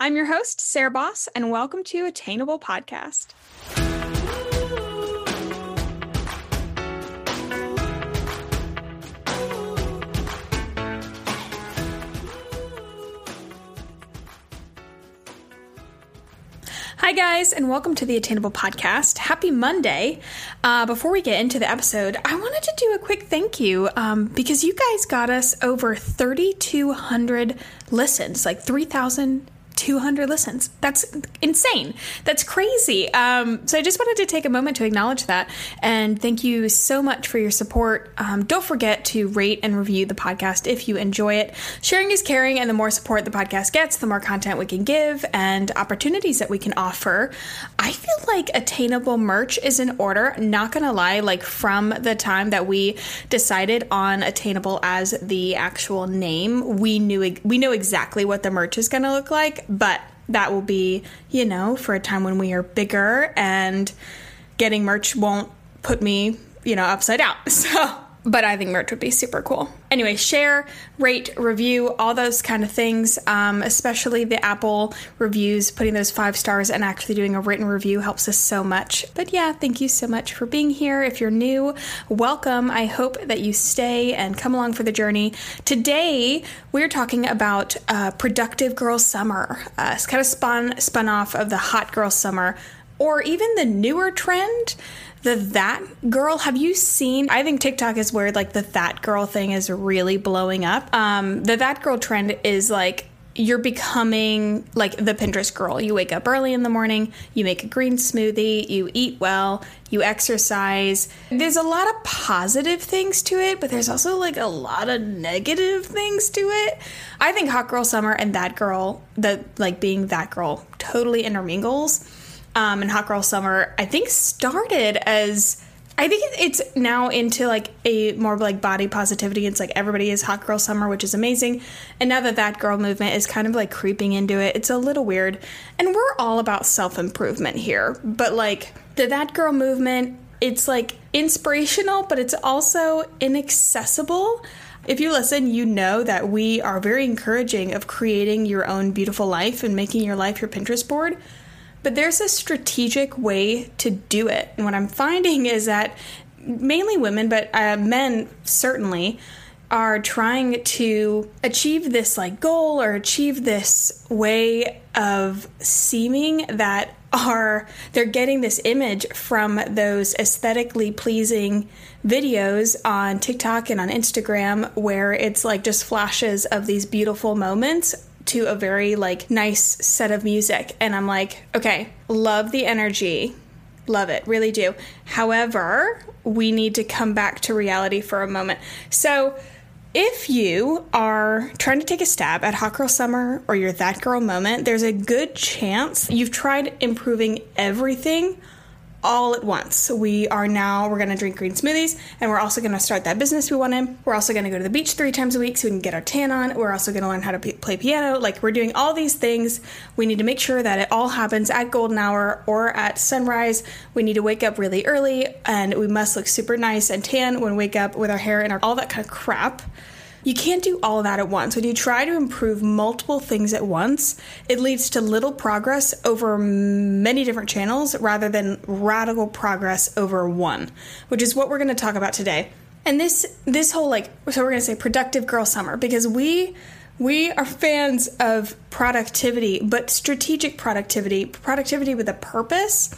I'm your host, Sarah Boss, and welcome to Attainable Podcast. Hi, guys, and welcome to the Attainable Podcast. Happy Monday. Uh, before we get into the episode, I wanted to do a quick thank you um, because you guys got us over 3,200 listens, like 3,000 200 listens. That's insane. That's crazy. Um, so I just wanted to take a moment to acknowledge that and thank you so much for your support. Um, don't forget to rate and review the podcast if you enjoy it. Sharing is caring, and the more support the podcast gets, the more content we can give and opportunities that we can offer. I feel like attainable merch is in order. Not gonna lie, like from the time that we decided on attainable as the actual name, we knew we know exactly what the merch is gonna look like but that will be, you know, for a time when we are bigger and getting merch won't put me, you know, upside down. So but I think merch would be super cool. Anyway, share, rate, review, all those kind of things, um, especially the Apple reviews, putting those five stars and actually doing a written review helps us so much. But yeah, thank you so much for being here. If you're new, welcome. I hope that you stay and come along for the journey. Today, we're talking about uh, Productive Girl Summer. Uh, it's kind of spun, spun off of the Hot Girl Summer or even the newer trend the that girl have you seen i think tiktok is where like the that girl thing is really blowing up um the that girl trend is like you're becoming like the Pinterest girl. You wake up early in the morning, you make a green smoothie, you eat well, you exercise. There's a lot of positive things to it, but there's also like a lot of negative things to it. I think Hot Girl Summer and That Girl, the like being that girl, totally intermingles um, and Hot Girl Summer, I think started as I think it's now into like a more like body positivity. It's like everybody is hot girl summer, which is amazing. And now that that girl movement is kind of like creeping into it, it's a little weird. And we're all about self improvement here, but like the that girl movement, it's like inspirational, but it's also inaccessible. If you listen, you know that we are very encouraging of creating your own beautiful life and making your life your Pinterest board. But there's a strategic way to do it. And what I'm finding is that mainly women, but uh, men certainly, are trying to achieve this like goal or achieve this way of seeming that are they're getting this image from those aesthetically pleasing videos on TikTok and on Instagram where it's like just flashes of these beautiful moments to a very like nice set of music and I'm like, okay, love the energy. Love it, really do. However, we need to come back to reality for a moment. So, if you are trying to take a stab at Hot Girl Summer or your That Girl moment, there's a good chance you've tried improving everything all at once. We are now we're going to drink green smoothies and we're also going to start that business we want in. We're also going to go to the beach 3 times a week so we can get our tan on. We're also going to learn how to p- play piano. Like we're doing all these things. We need to make sure that it all happens at golden hour or at sunrise. We need to wake up really early and we must look super nice and tan when we wake up with our hair and our, all that kind of crap. You can't do all that at once. When you try to improve multiple things at once, it leads to little progress over many different channels rather than radical progress over one, which is what we're going to talk about today. And this this whole like so we're going to say productive girl summer because we we are fans of productivity, but strategic productivity, productivity with a purpose,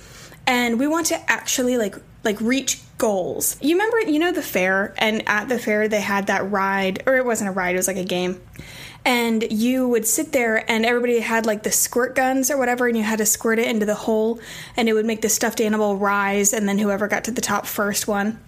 and we want to actually like like reach goals. You remember, you know, the fair, and at the fair they had that ride, or it wasn't a ride, it was like a game. And you would sit there, and everybody had like the squirt guns or whatever, and you had to squirt it into the hole, and it would make the stuffed animal rise, and then whoever got to the top first one.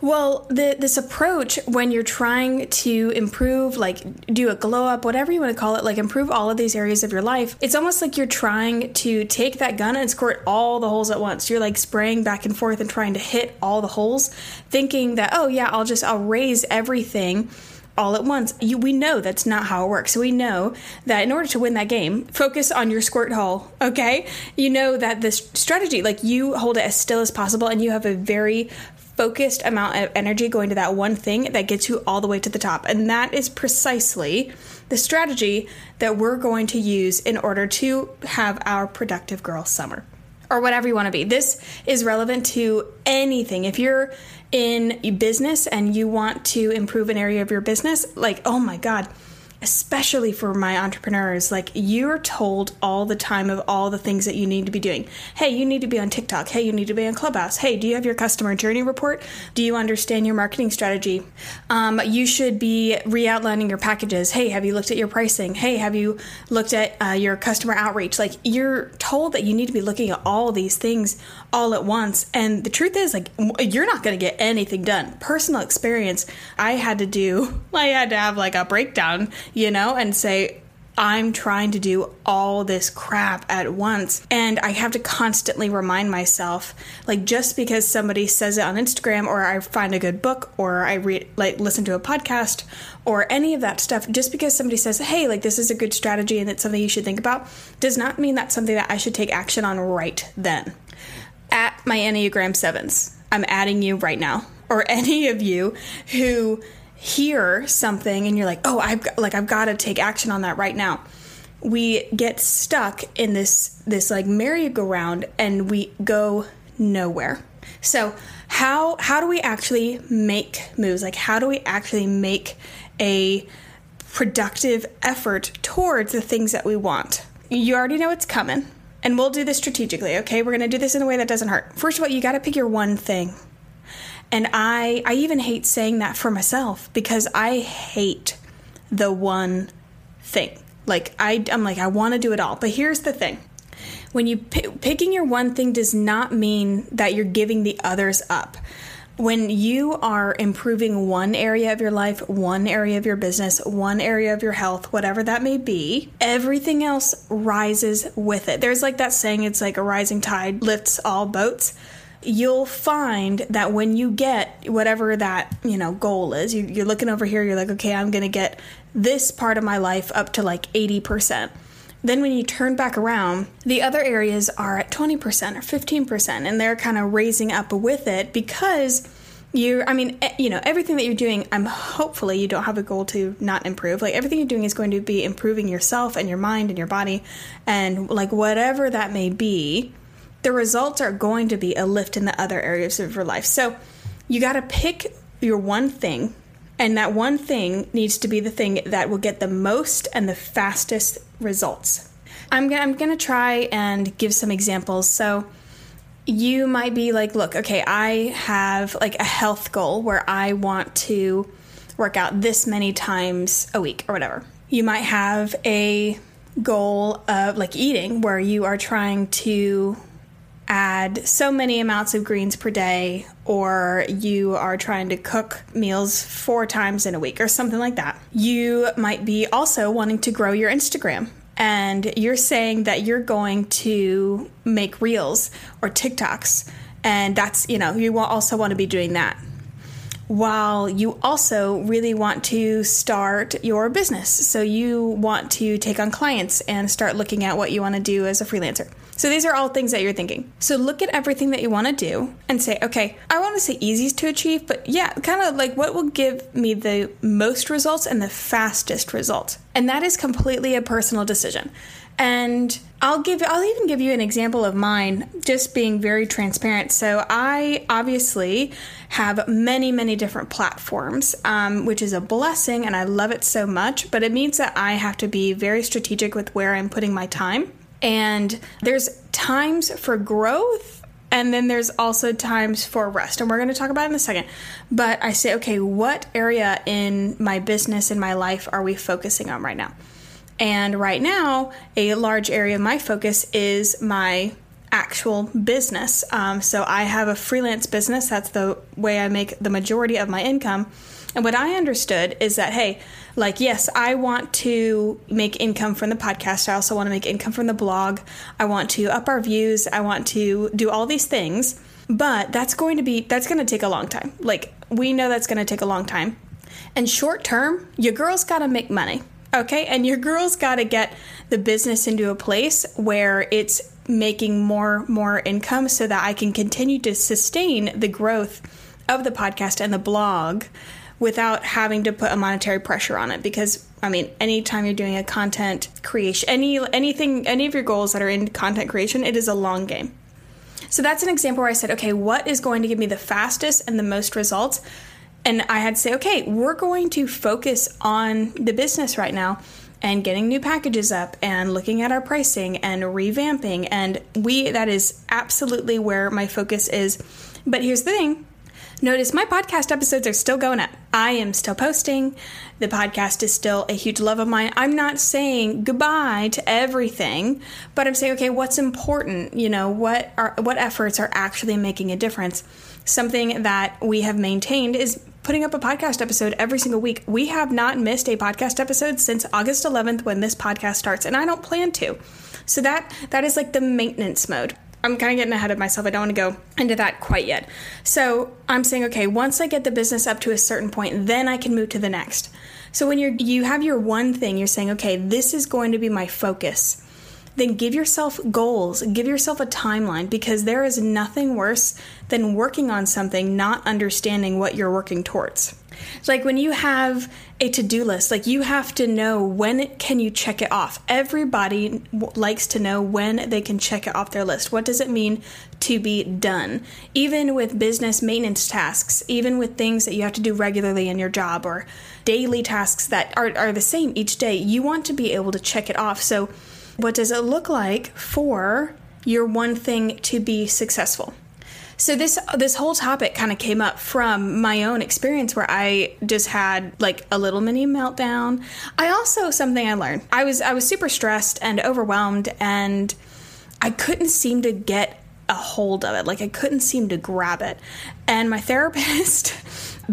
Well, the, this approach when you're trying to improve, like do a glow up, whatever you want to call it, like improve all of these areas of your life, it's almost like you're trying to take that gun and squirt all the holes at once. You're like spraying back and forth and trying to hit all the holes, thinking that, oh yeah, I'll just, I'll raise everything all at once. You, we know that's not how it works. So we know that in order to win that game, focus on your squirt hole, okay? You know that this strategy, like you hold it as still as possible and you have a very focused amount of energy going to that one thing that gets you all the way to the top. And that is precisely the strategy that we're going to use in order to have our productive girl summer or whatever you want to be. This is relevant to anything. If you're in business and you want to improve an area of your business, like, oh my God, especially for my entrepreneurs, like you're told all the time of all the things that you need to be doing. Hey, you need to be on TikTok. Hey, you need to be on Clubhouse. Hey, do you have your customer journey report? Do you understand your marketing strategy? Um, you should be re outlining your packages. Hey, have you looked at your pricing? Hey, have you looked at uh, your customer outreach? Like you're told that you need to be looking at all these things all at once. And the truth is, like, you're not going to get anything done. Personal experience, I had to do, I had to have like a breakdown you know, and say, I'm trying to do all this crap at once. And I have to constantly remind myself, like, just because somebody says it on Instagram or I find a good book or I read, like, listen to a podcast or any of that stuff, just because somebody says, hey, like, this is a good strategy and it's something you should think about, does not mean that's something that I should take action on right then. At my Enneagram 7s, I'm adding you right now, or any of you who hear something and you're like, "Oh, I've got, like I've got to take action on that right now." We get stuck in this this like merry-go-round and we go nowhere. So, how how do we actually make moves? Like how do we actually make a productive effort towards the things that we want? You already know it's coming. And we'll do this strategically, okay? We're to do this in a way that doesn't hurt. First of all, you got to pick your one thing. And I I even hate saying that for myself because I hate the one thing. Like I I'm like I want to do it all. But here's the thing. When you p- picking your one thing does not mean that you're giving the others up. When you are improving one area of your life, one area of your business, one area of your health, whatever that may be, everything else rises with it. There's like that saying, it's like a rising tide lifts all boats you'll find that when you get whatever that you know goal is you, are looking over here you're like okay i'm gonna get this part of my life up to like 80% then when you turn back around the other areas are at 20% or 15% and they're kind of raising up with it because you i mean you know everything that you're doing i'm hopefully you don't have a goal to not improve. Like everything you're doing is going to be improving yourself and your mind and your body and like whatever that may be the results are going to be a lift in the other areas of your life. So you got to pick your one thing, and that one thing needs to be the thing that will get the most and the fastest results. I'm gonna, I'm gonna try and give some examples. So you might be like, look, okay, I have like a health goal where I want to work out this many times a week or whatever. You might have a goal of like eating where you are trying to add so many amounts of greens per day, or you are trying to cook meals four times in a week, or something like that. You might be also wanting to grow your Instagram. And you're saying that you're going to make reels or TikToks. And that's, you know, you also want to be doing that while you also really want to start your business. So you want to take on clients and start looking at what you want to do as a freelancer. So these are all things that you're thinking. So look at everything that you want to do and say, okay, I want to say easiest to achieve, but yeah, kind of like what will give me the most results and the fastest results. And that is completely a personal decision. And I'll give I'll even give you an example of mine just being very transparent. So I obviously have many many different platforms, um, which is a blessing, and I love it so much. But it means that I have to be very strategic with where I'm putting my time. And there's times for growth and then there's also times for rest and we're going to talk about in a second but i say okay what area in my business in my life are we focusing on right now and right now, a large area of my focus is my actual business. Um, so I have a freelance business. That's the way I make the majority of my income. And what I understood is that, hey, like, yes, I want to make income from the podcast. I also want to make income from the blog. I want to up our views. I want to do all these things. But that's going to be, that's going to take a long time. Like, we know that's going to take a long time. And short term, your girl's got to make money. Okay, and your girl's got to get the business into a place where it's making more more income so that I can continue to sustain the growth of the podcast and the blog without having to put a monetary pressure on it because I mean anytime you're doing a content creation any anything any of your goals that are in content creation it is a long game. So that's an example where I said okay what is going to give me the fastest and the most results and I had to say okay we're going to focus on the business right now and getting new packages up and looking at our pricing and revamping and we that is absolutely where my focus is. But here's the thing, Notice my podcast episodes are still going up. I am still posting. The podcast is still a huge love of mine. I'm not saying goodbye to everything, but I'm saying okay, what's important? You know, what are what efforts are actually making a difference? Something that we have maintained is putting up a podcast episode every single week. We have not missed a podcast episode since August 11th when this podcast starts, and I don't plan to. So that that is like the maintenance mode. I'm kind of getting ahead of myself. I don't want to go into that quite yet. So I'm saying, okay, once I get the business up to a certain point, then I can move to the next. So when you're you have your one thing, you're saying, okay, this is going to be my focus. Then give yourself goals, give yourself a timeline because there is nothing worse than working on something not understanding what you're working towards. It's like when you have a to-do list, like you have to know when can you check it off. Everybody w- likes to know when they can check it off their list. What does it mean to be done? Even with business maintenance tasks, even with things that you have to do regularly in your job or daily tasks that are, are the same each day, you want to be able to check it off. So what does it look like for your one thing to be successful? So this this whole topic kind of came up from my own experience where I just had like a little mini meltdown. I also something I learned. I was I was super stressed and overwhelmed and I couldn't seem to get a hold of it. Like I couldn't seem to grab it. And my therapist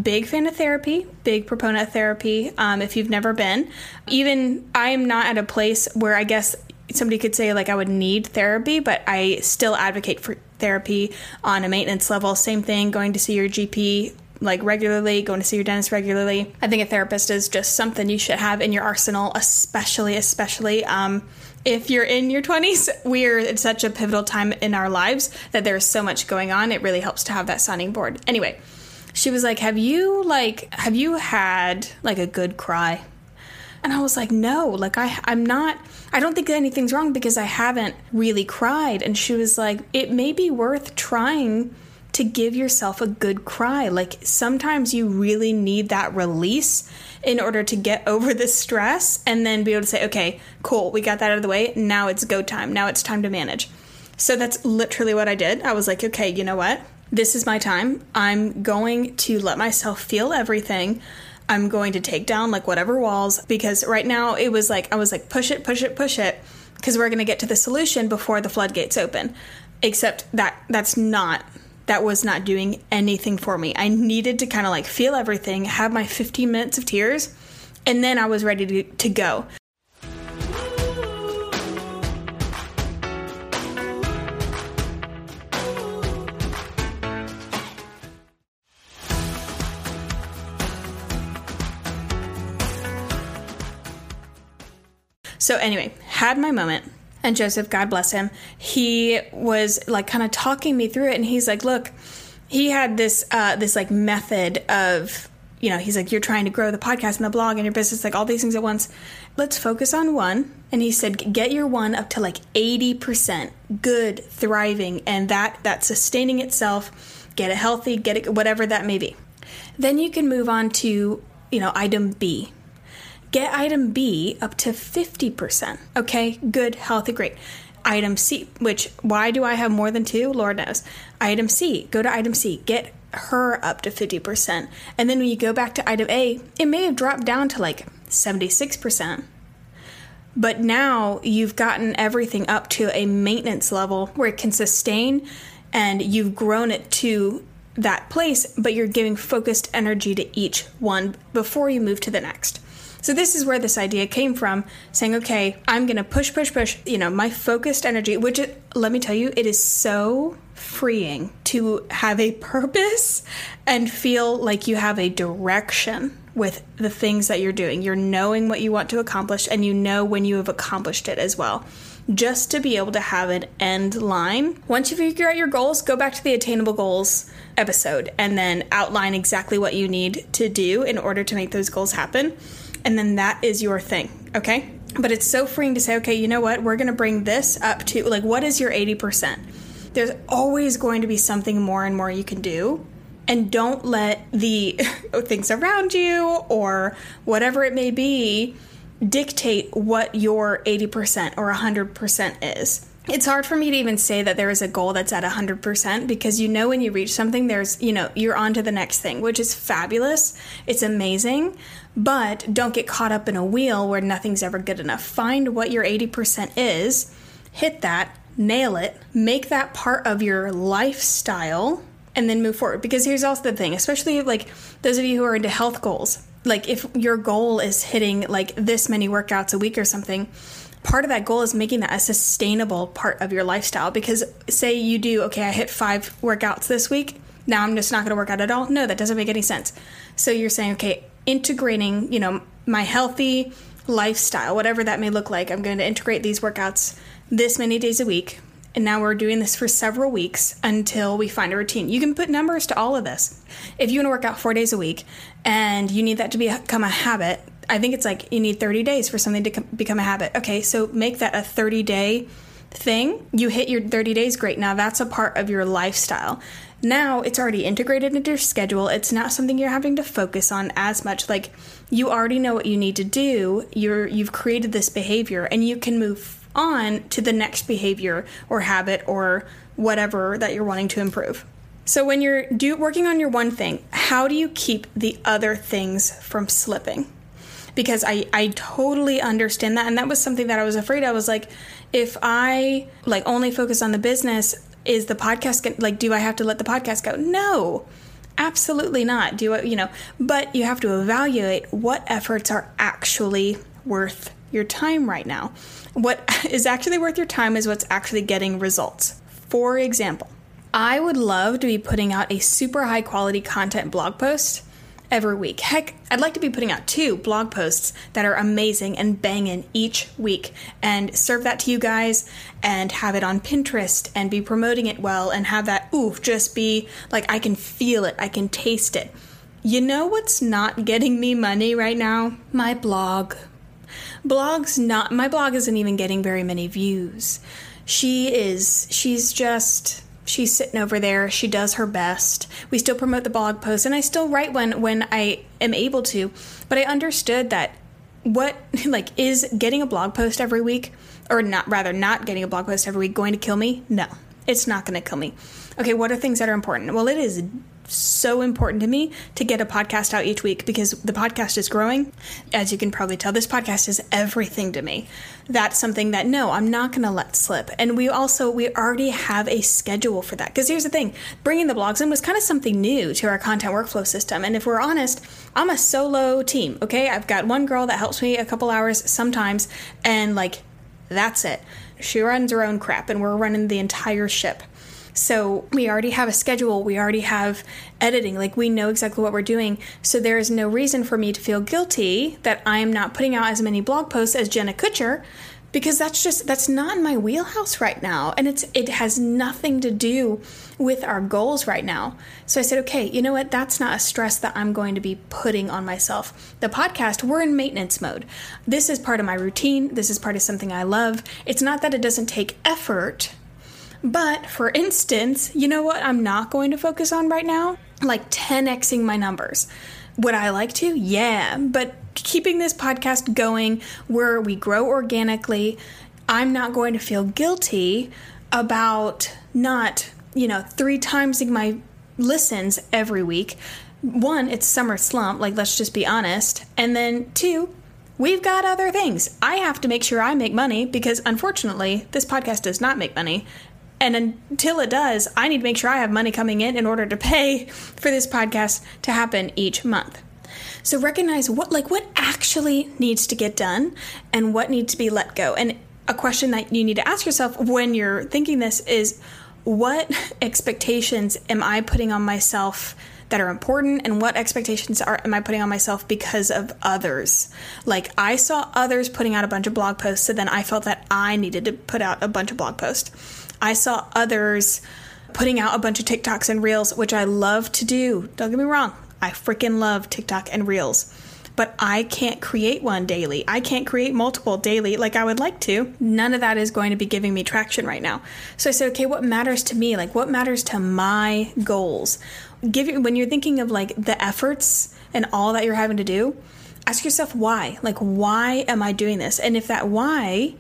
big fan of therapy, big proponent of therapy. Um, if you've never been, even I am not at a place where I guess somebody could say like I would need therapy, but I still advocate for therapy on a maintenance level. Same thing, going to see your GP like regularly, going to see your dentist regularly. I think a therapist is just something you should have in your arsenal, especially, especially um, if you're in your 20s. We're at such a pivotal time in our lives that there's so much going on. It really helps to have that sounding board. Anyway, she was like, "Have you like have you had like a good cry?" And I was like, "No, like I I'm not I don't think anything's wrong because I haven't really cried. And she was like, it may be worth trying to give yourself a good cry. Like sometimes you really need that release in order to get over the stress and then be able to say, okay, cool, we got that out of the way. Now it's go time. Now it's time to manage. So that's literally what I did. I was like, okay, you know what? This is my time. I'm going to let myself feel everything. I'm going to take down like whatever walls because right now it was like I was like push it, push it, push it because we're going to get to the solution before the floodgates open. Except that that's not that was not doing anything for me. I needed to kind of like feel everything, have my 15 minutes of tears, and then I was ready to, to go. So, anyway, had my moment. And Joseph, God bless him, he was like kind of talking me through it. And he's like, look, he had this, uh, this like method of, you know, he's like, you're trying to grow the podcast and the blog and your business, like all these things at once. Let's focus on one. And he said, get your one up to like 80% good, thriving, and that, that sustaining itself, get it healthy, get it, whatever that may be. Then you can move on to, you know, item B, Get item B up to 50%. Okay, good, healthy, great. Item C, which, why do I have more than two? Lord knows. Item C, go to item C. Get her up to 50%. And then when you go back to item A, it may have dropped down to like 76%. But now you've gotten everything up to a maintenance level where it can sustain and you've grown it to that place, but you're giving focused energy to each one before you move to the next. So this is where this idea came from, saying, okay, I'm going to push, push, push, you know, my focused energy, which it, let me tell you, it is so freeing to have a purpose and feel like you have a direction with the things that you're doing. You're knowing what you want to accomplish and you know when you have accomplished it as well. just to be able to have an end line. Once you figure out your goals, go back to the attainable goals episode and then outline exactly what you need to do in order to make those goals happen. And then that is your thing, okay? But it's so freeing to say, okay, you know what? We're going to bring this up to like, what is your 80%? There's always going to be something more and more you can do. And don't let the oh, things around you or whatever it may be dictate what your 80% or 100% is. It's hard for me to even say that there is a goal that's at 100% because you know when you reach something, there's, you know, you're on to the next thing, which is fabulous. It's amazing. But don't get caught up in a wheel where nothing's ever good enough. Find what your 80% is, hit that, nail it, make that part of your lifestyle, and then move forward. Because here's also the thing, especially like those of you who are into health goals like if your goal is hitting like this many workouts a week or something part of that goal is making that a sustainable part of your lifestyle. Because say you do okay i hit five workouts this week. Now i'm just not going to work out at all? No that doesn't make any sense. So you're saying okay integrating you know my healthy lifestyle whatever that may look like. I'm going to integrate these workouts this many days a week. And now we're doing this for several weeks until we find a routine. You can put numbers to all of this. If you want to work out four days a week and you need that to become a habit, I think it's like you need 30 days for something to become a habit. Okay, so make that a 30 day thing. You hit your 30 days, great. Now that's a part of your lifestyle. Now it's already integrated into your schedule. It's not something you're having to focus on as much. Like you already know what you need to do. You're you've created this behavior and you can move on to the next behavior or habit or whatever that you're wanting to improve. So when you're do, working on your one thing, how do you keep the other things from slipping? Because I, I totally understand that. And that was something that I was afraid I was like, if I like only focus on the business, is the podcast like do I have to let the podcast go? No. Absolutely not. Do it, you know, but you have to evaluate what efforts are actually worth your time right now. What is actually worth your time is what's actually getting results. For example, I would love to be putting out a super high quality content blog post every week. Heck, I'd like to be putting out two blog posts that are amazing and banging each week and serve that to you guys and have it on Pinterest and be promoting it well and have that, ooh, just be like I can feel it, I can taste it. You know what's not getting me money right now? My blog blogs not my blog isn't even getting very many views. She is she's just she's sitting over there. She does her best. We still promote the blog post and I still write one when I am able to, but I understood that what like is getting a blog post every week or not rather not getting a blog post every week going to kill me? No. It's not going to kill me. Okay, what are things that are important? Well, it is so important to me to get a podcast out each week because the podcast is growing. As you can probably tell, this podcast is everything to me. That's something that no, I'm not going to let slip. And we also we already have a schedule for that. Because here's the thing, bringing the blogs in was kind of something new to our content workflow system. And if we're honest, I'm a solo team, okay? I've got one girl that helps me a couple hours sometimes and like that's it. She runs her own crap and we're running the entire ship. So we already have a schedule, we already have editing, like we know exactly what we're doing. So there is no reason for me to feel guilty that I'm not putting out as many blog posts as Jenna Kutcher because that's just that's not in my wheelhouse right now. And it's it has nothing to do with our goals right now. So i said okay you know what? That's not a stress that i'm going to be putting on myself. The podcast we're in maintenance mode. This is part of my routine. This is part of something i love. It's not that it doesn't take effort but for instance, you know what I'm not going to focus on right now? Like 10xing my numbers. Would I like to? Yeah. But keeping this podcast going where we grow organically, I'm not going to feel guilty about not, you know, three timesing my listens every week. One, it's summer slump, like let's just be honest. And then two, we've got other things. I have to make sure I make money because unfortunately, this podcast does not make money. And until it does, I need to make sure I have money coming in in order to pay for this podcast to happen each month. So recognize what like what actually needs to get done and what needs to be let go. And a question that you need to ask yourself when you're thinking this is what expectations am I putting on myself that are important and what expectations are am I putting on myself because of others. Like I saw others putting out a bunch of blog posts, so then I felt that I needed to put out a bunch of blog posts. I saw others putting out a bunch of TikToks and Reels, which I love to do. Don't get me wrong. I freaking love TikTok and Reels but I can't create one daily. I can't create multiple daily like I would like to. None of that is going to be giving me traction right now. So I said, okay, what matters to me? Like, what matters to my goals? Give you, when you're thinking of like the efforts and all that you're having to do, ask yourself why. Like, why am I doing this? And if that why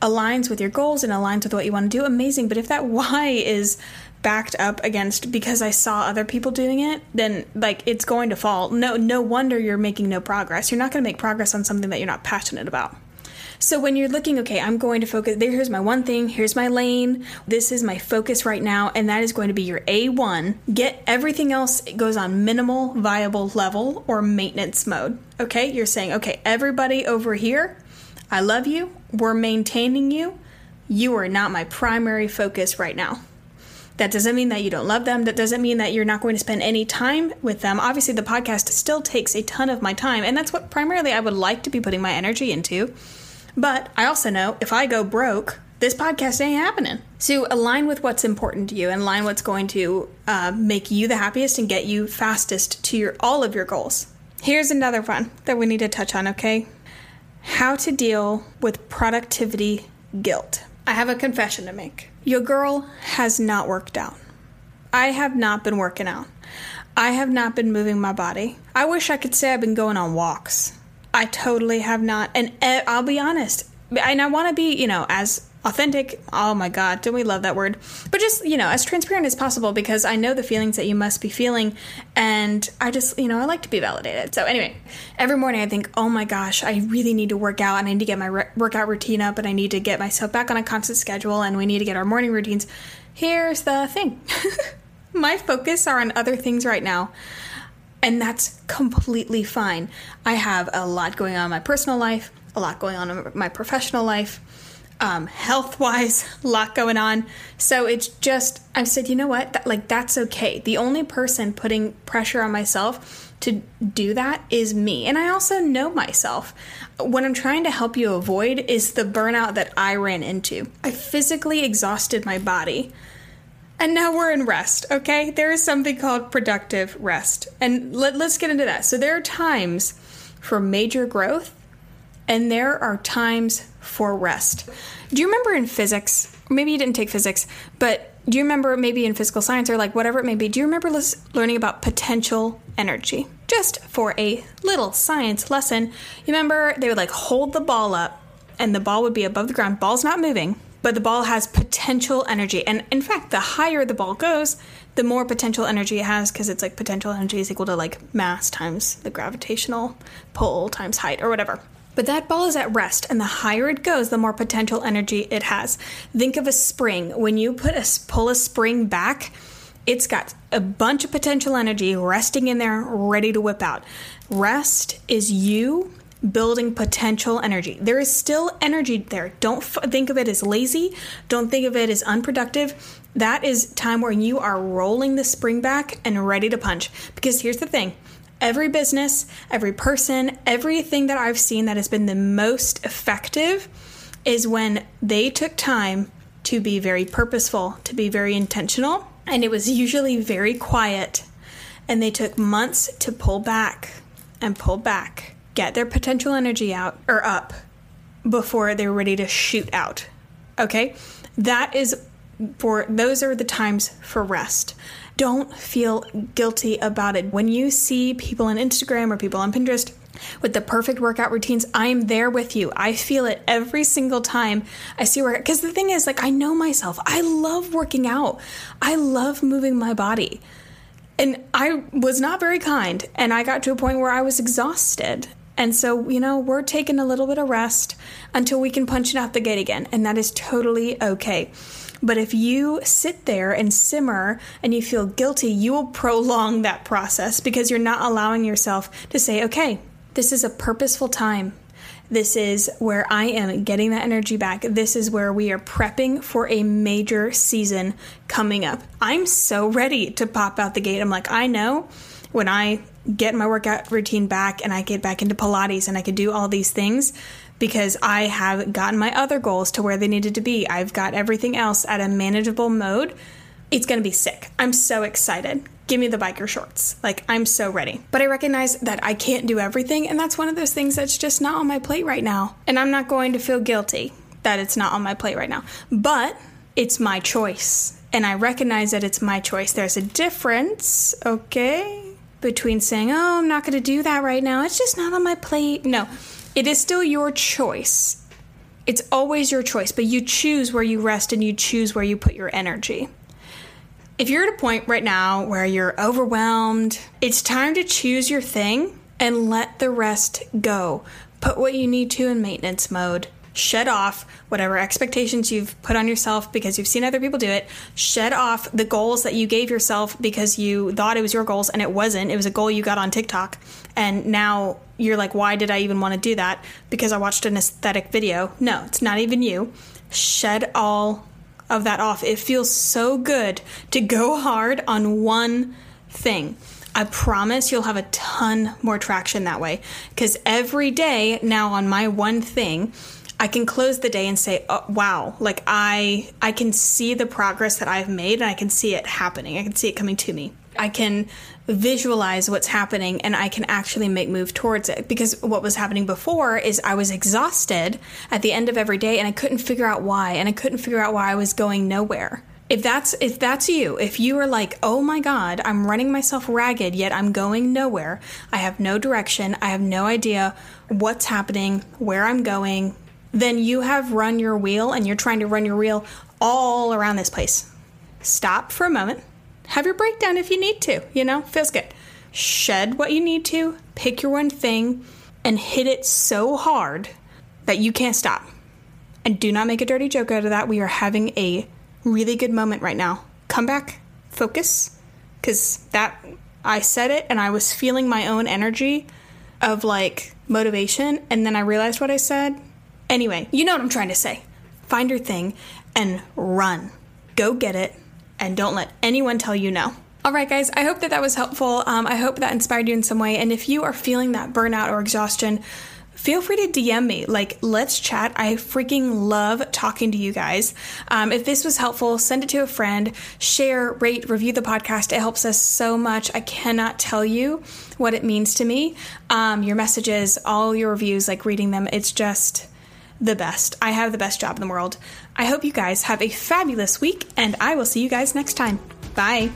aligns with your goals and aligns with what you want to do, amazing. But if that why is backed up against because I saw other people doing it, then like it's going to fall. No no wonder you're making no progress. You're not going to make progress on something that you're not passionate about. So when you're looking, okay, I'm going to focus there here's my one thing, here's my lane. This is my focus right now and that is going to be your A1. Get everything else it goes on minimal viable level or maintenance mode. Okay? You're saying, "Okay, everybody over here, I love you. We're maintaining you. You are not my primary focus right now." That doesn't mean that you don't love them. That doesn't mean that you're not going to spend any time with them. Obviously, the podcast still takes a ton of my time, and that's what primarily I would like to be putting my energy into. But I also know if I go broke, this podcast ain't happening. So align with what's important to you and align what's going to uh, make you the happiest and get you fastest to your all of your goals. Here's another one that we need to touch on, okay? How to deal with productivity guilt. I have a confession to make. Your girl has not worked out. I have not been working out. I have not been moving my body. I wish I could say I've been going on walks. I totally have not. And uh, I'll be honest, and I want to be, you know, as authentic. Oh my God, don't we love that word? But just, you know, as transparent as possible because I know the feelings that you must be feeling. And I just, you know, I like to be validated. So, anyway, every morning I think, oh my gosh, I really need to work out and I need to get my re- workout routine up and I need to get myself back on a constant schedule and we need to get our morning routines. Here's the thing my focus are on other things right now. And that's completely fine. I have a lot going on in my personal life, a lot going on in my professional life um, health wise, a lot going on. So it's just, I've said, you know what? That, like, that's okay. The only person putting pressure on myself to do that is me. And I also know myself. What I'm trying to help you avoid is the burnout that I ran into. I physically exhausted my body. And now we're in rest, okay? There is something called productive rest. And let, let's get into that. So there are times for major growth and there are times for rest. Do you remember in physics? Maybe you didn't take physics, but do you remember maybe in physical science or like whatever it may be? Do you remember learning about potential energy? Just for a little science lesson. You remember they would like hold the ball up and the ball would be above the ground. Ball's not moving, but the ball has potential energy. And in fact, the higher the ball goes, the more potential energy it has because it's like potential energy is equal to like mass times the gravitational pull times height or whatever. But that ball is at rest, and the higher it goes, the more potential energy it has. Think of a spring. When you put a pull a spring back, it's got a bunch of potential energy resting in there, ready to whip out. Rest is you building potential energy. There is still energy there. Don't f- think of it as lazy. Don't think of it as unproductive. That is time where you are rolling the spring back and ready to punch. Because here's the thing every business, every person, everything that I've seen that has been the most effective is when they took time to be very purposeful, to be very intentional, and it was usually very quiet. And they took months to pull back and pull back, get their potential energy out or up before they're ready to shoot out. Okay? That is for those are the times for rest don't feel guilty about it. When you see people on Instagram or people on Pinterest with the perfect workout routines, I'm there with you. I feel it every single time I see work. Because the thing is, like, I know myself. I love working out, I love moving my body. And I was not very kind, and I got to a point where I was exhausted. And so, you know, we're taking a little bit of rest until we can punch it out the gate again. And that is totally okay. But if you sit there and simmer and you feel guilty, you will prolong that process because you're not allowing yourself to say, okay, this is a purposeful time. This is where I am getting that energy back. This is where we are prepping for a major season coming up. I'm so ready to pop out the gate. I'm like, I know when I get my workout routine back and I get back into Pilates and I can do all these things because I have gotten my other goals to where they needed to be. I've got everything else at a manageable mode. It's going to be sick. I'm so excited. Give me the biker shorts. Like, I'm so ready. But I recognize that I can't do everything, and that's one of those things that's just not on my plate right now. And I'm not going to feel guilty that it's not on my plate right now. But it's my choice. And I recognize that it's my choice. There's a difference, okay, between saying, oh, I'm not going to do that right now. It's just not on my plate. No, it is still your choice. It's always your choice, but you choose where you rest and you choose where you put your energy. If you're at a point right now where you're overwhelmed, it's time to choose your thing and let the rest go. Put what you need to in maintenance mode. Shed off whatever expectations you've put on yourself because you've seen other people do it. Shed off the goals that you gave yourself because you thought it was your goals and it wasn't. It was a goal you got on TikTok. And now you're like, why did I even want to do that? Because I watched an aesthetic video. No, it's not even you. Shed all of that off. It feels so good to go hard on one thing. I promise you'll have a ton more traction that way because every day now on my one thing, I can close the day and say, oh, "Wow, like I I can see the progress that I've made and I can see it happening. I can see it coming to me." I can visualize what's happening and I can actually make move towards it. Because what was happening before is I was exhausted at the end of every day and I couldn't figure out why and I couldn't figure out why I was going nowhere. If that's if that's you, if you are like, "Oh my god, I'm running myself ragged yet I'm going nowhere. I have no direction. I have no idea what's happening, where I'm going." Then you have run your wheel and you're trying to run your wheel all around this place. Stop for a moment have your breakdown if you need to, you know, feels good. Shed what you need to, pick your one thing, and hit it so hard that you can't stop. And do not make a dirty joke out of that. We are having a really good moment right now. Come back, focus, because that, I said it and I was feeling my own energy of like motivation, and then I realized what I said. Anyway, you know what I'm trying to say. Find your thing and run. Go get it and don't let anyone tell you no. All right, guys, I hope that that was helpful. Um, I hope that inspired you in some way. And if you are feeling that burnout or exhaustion, feel free to DM me. Like, let's chat. I freaking love talking to you guys. Um, if this was helpful, send it to a friend, share, rate, review the podcast. It helps us so much. I cannot tell you what it means to me. Um, your messages, all your reviews, like reading them, it's just the best. I have the best job in the world. I hope you guys have a fabulous week, and I will see you guys next time. Bye.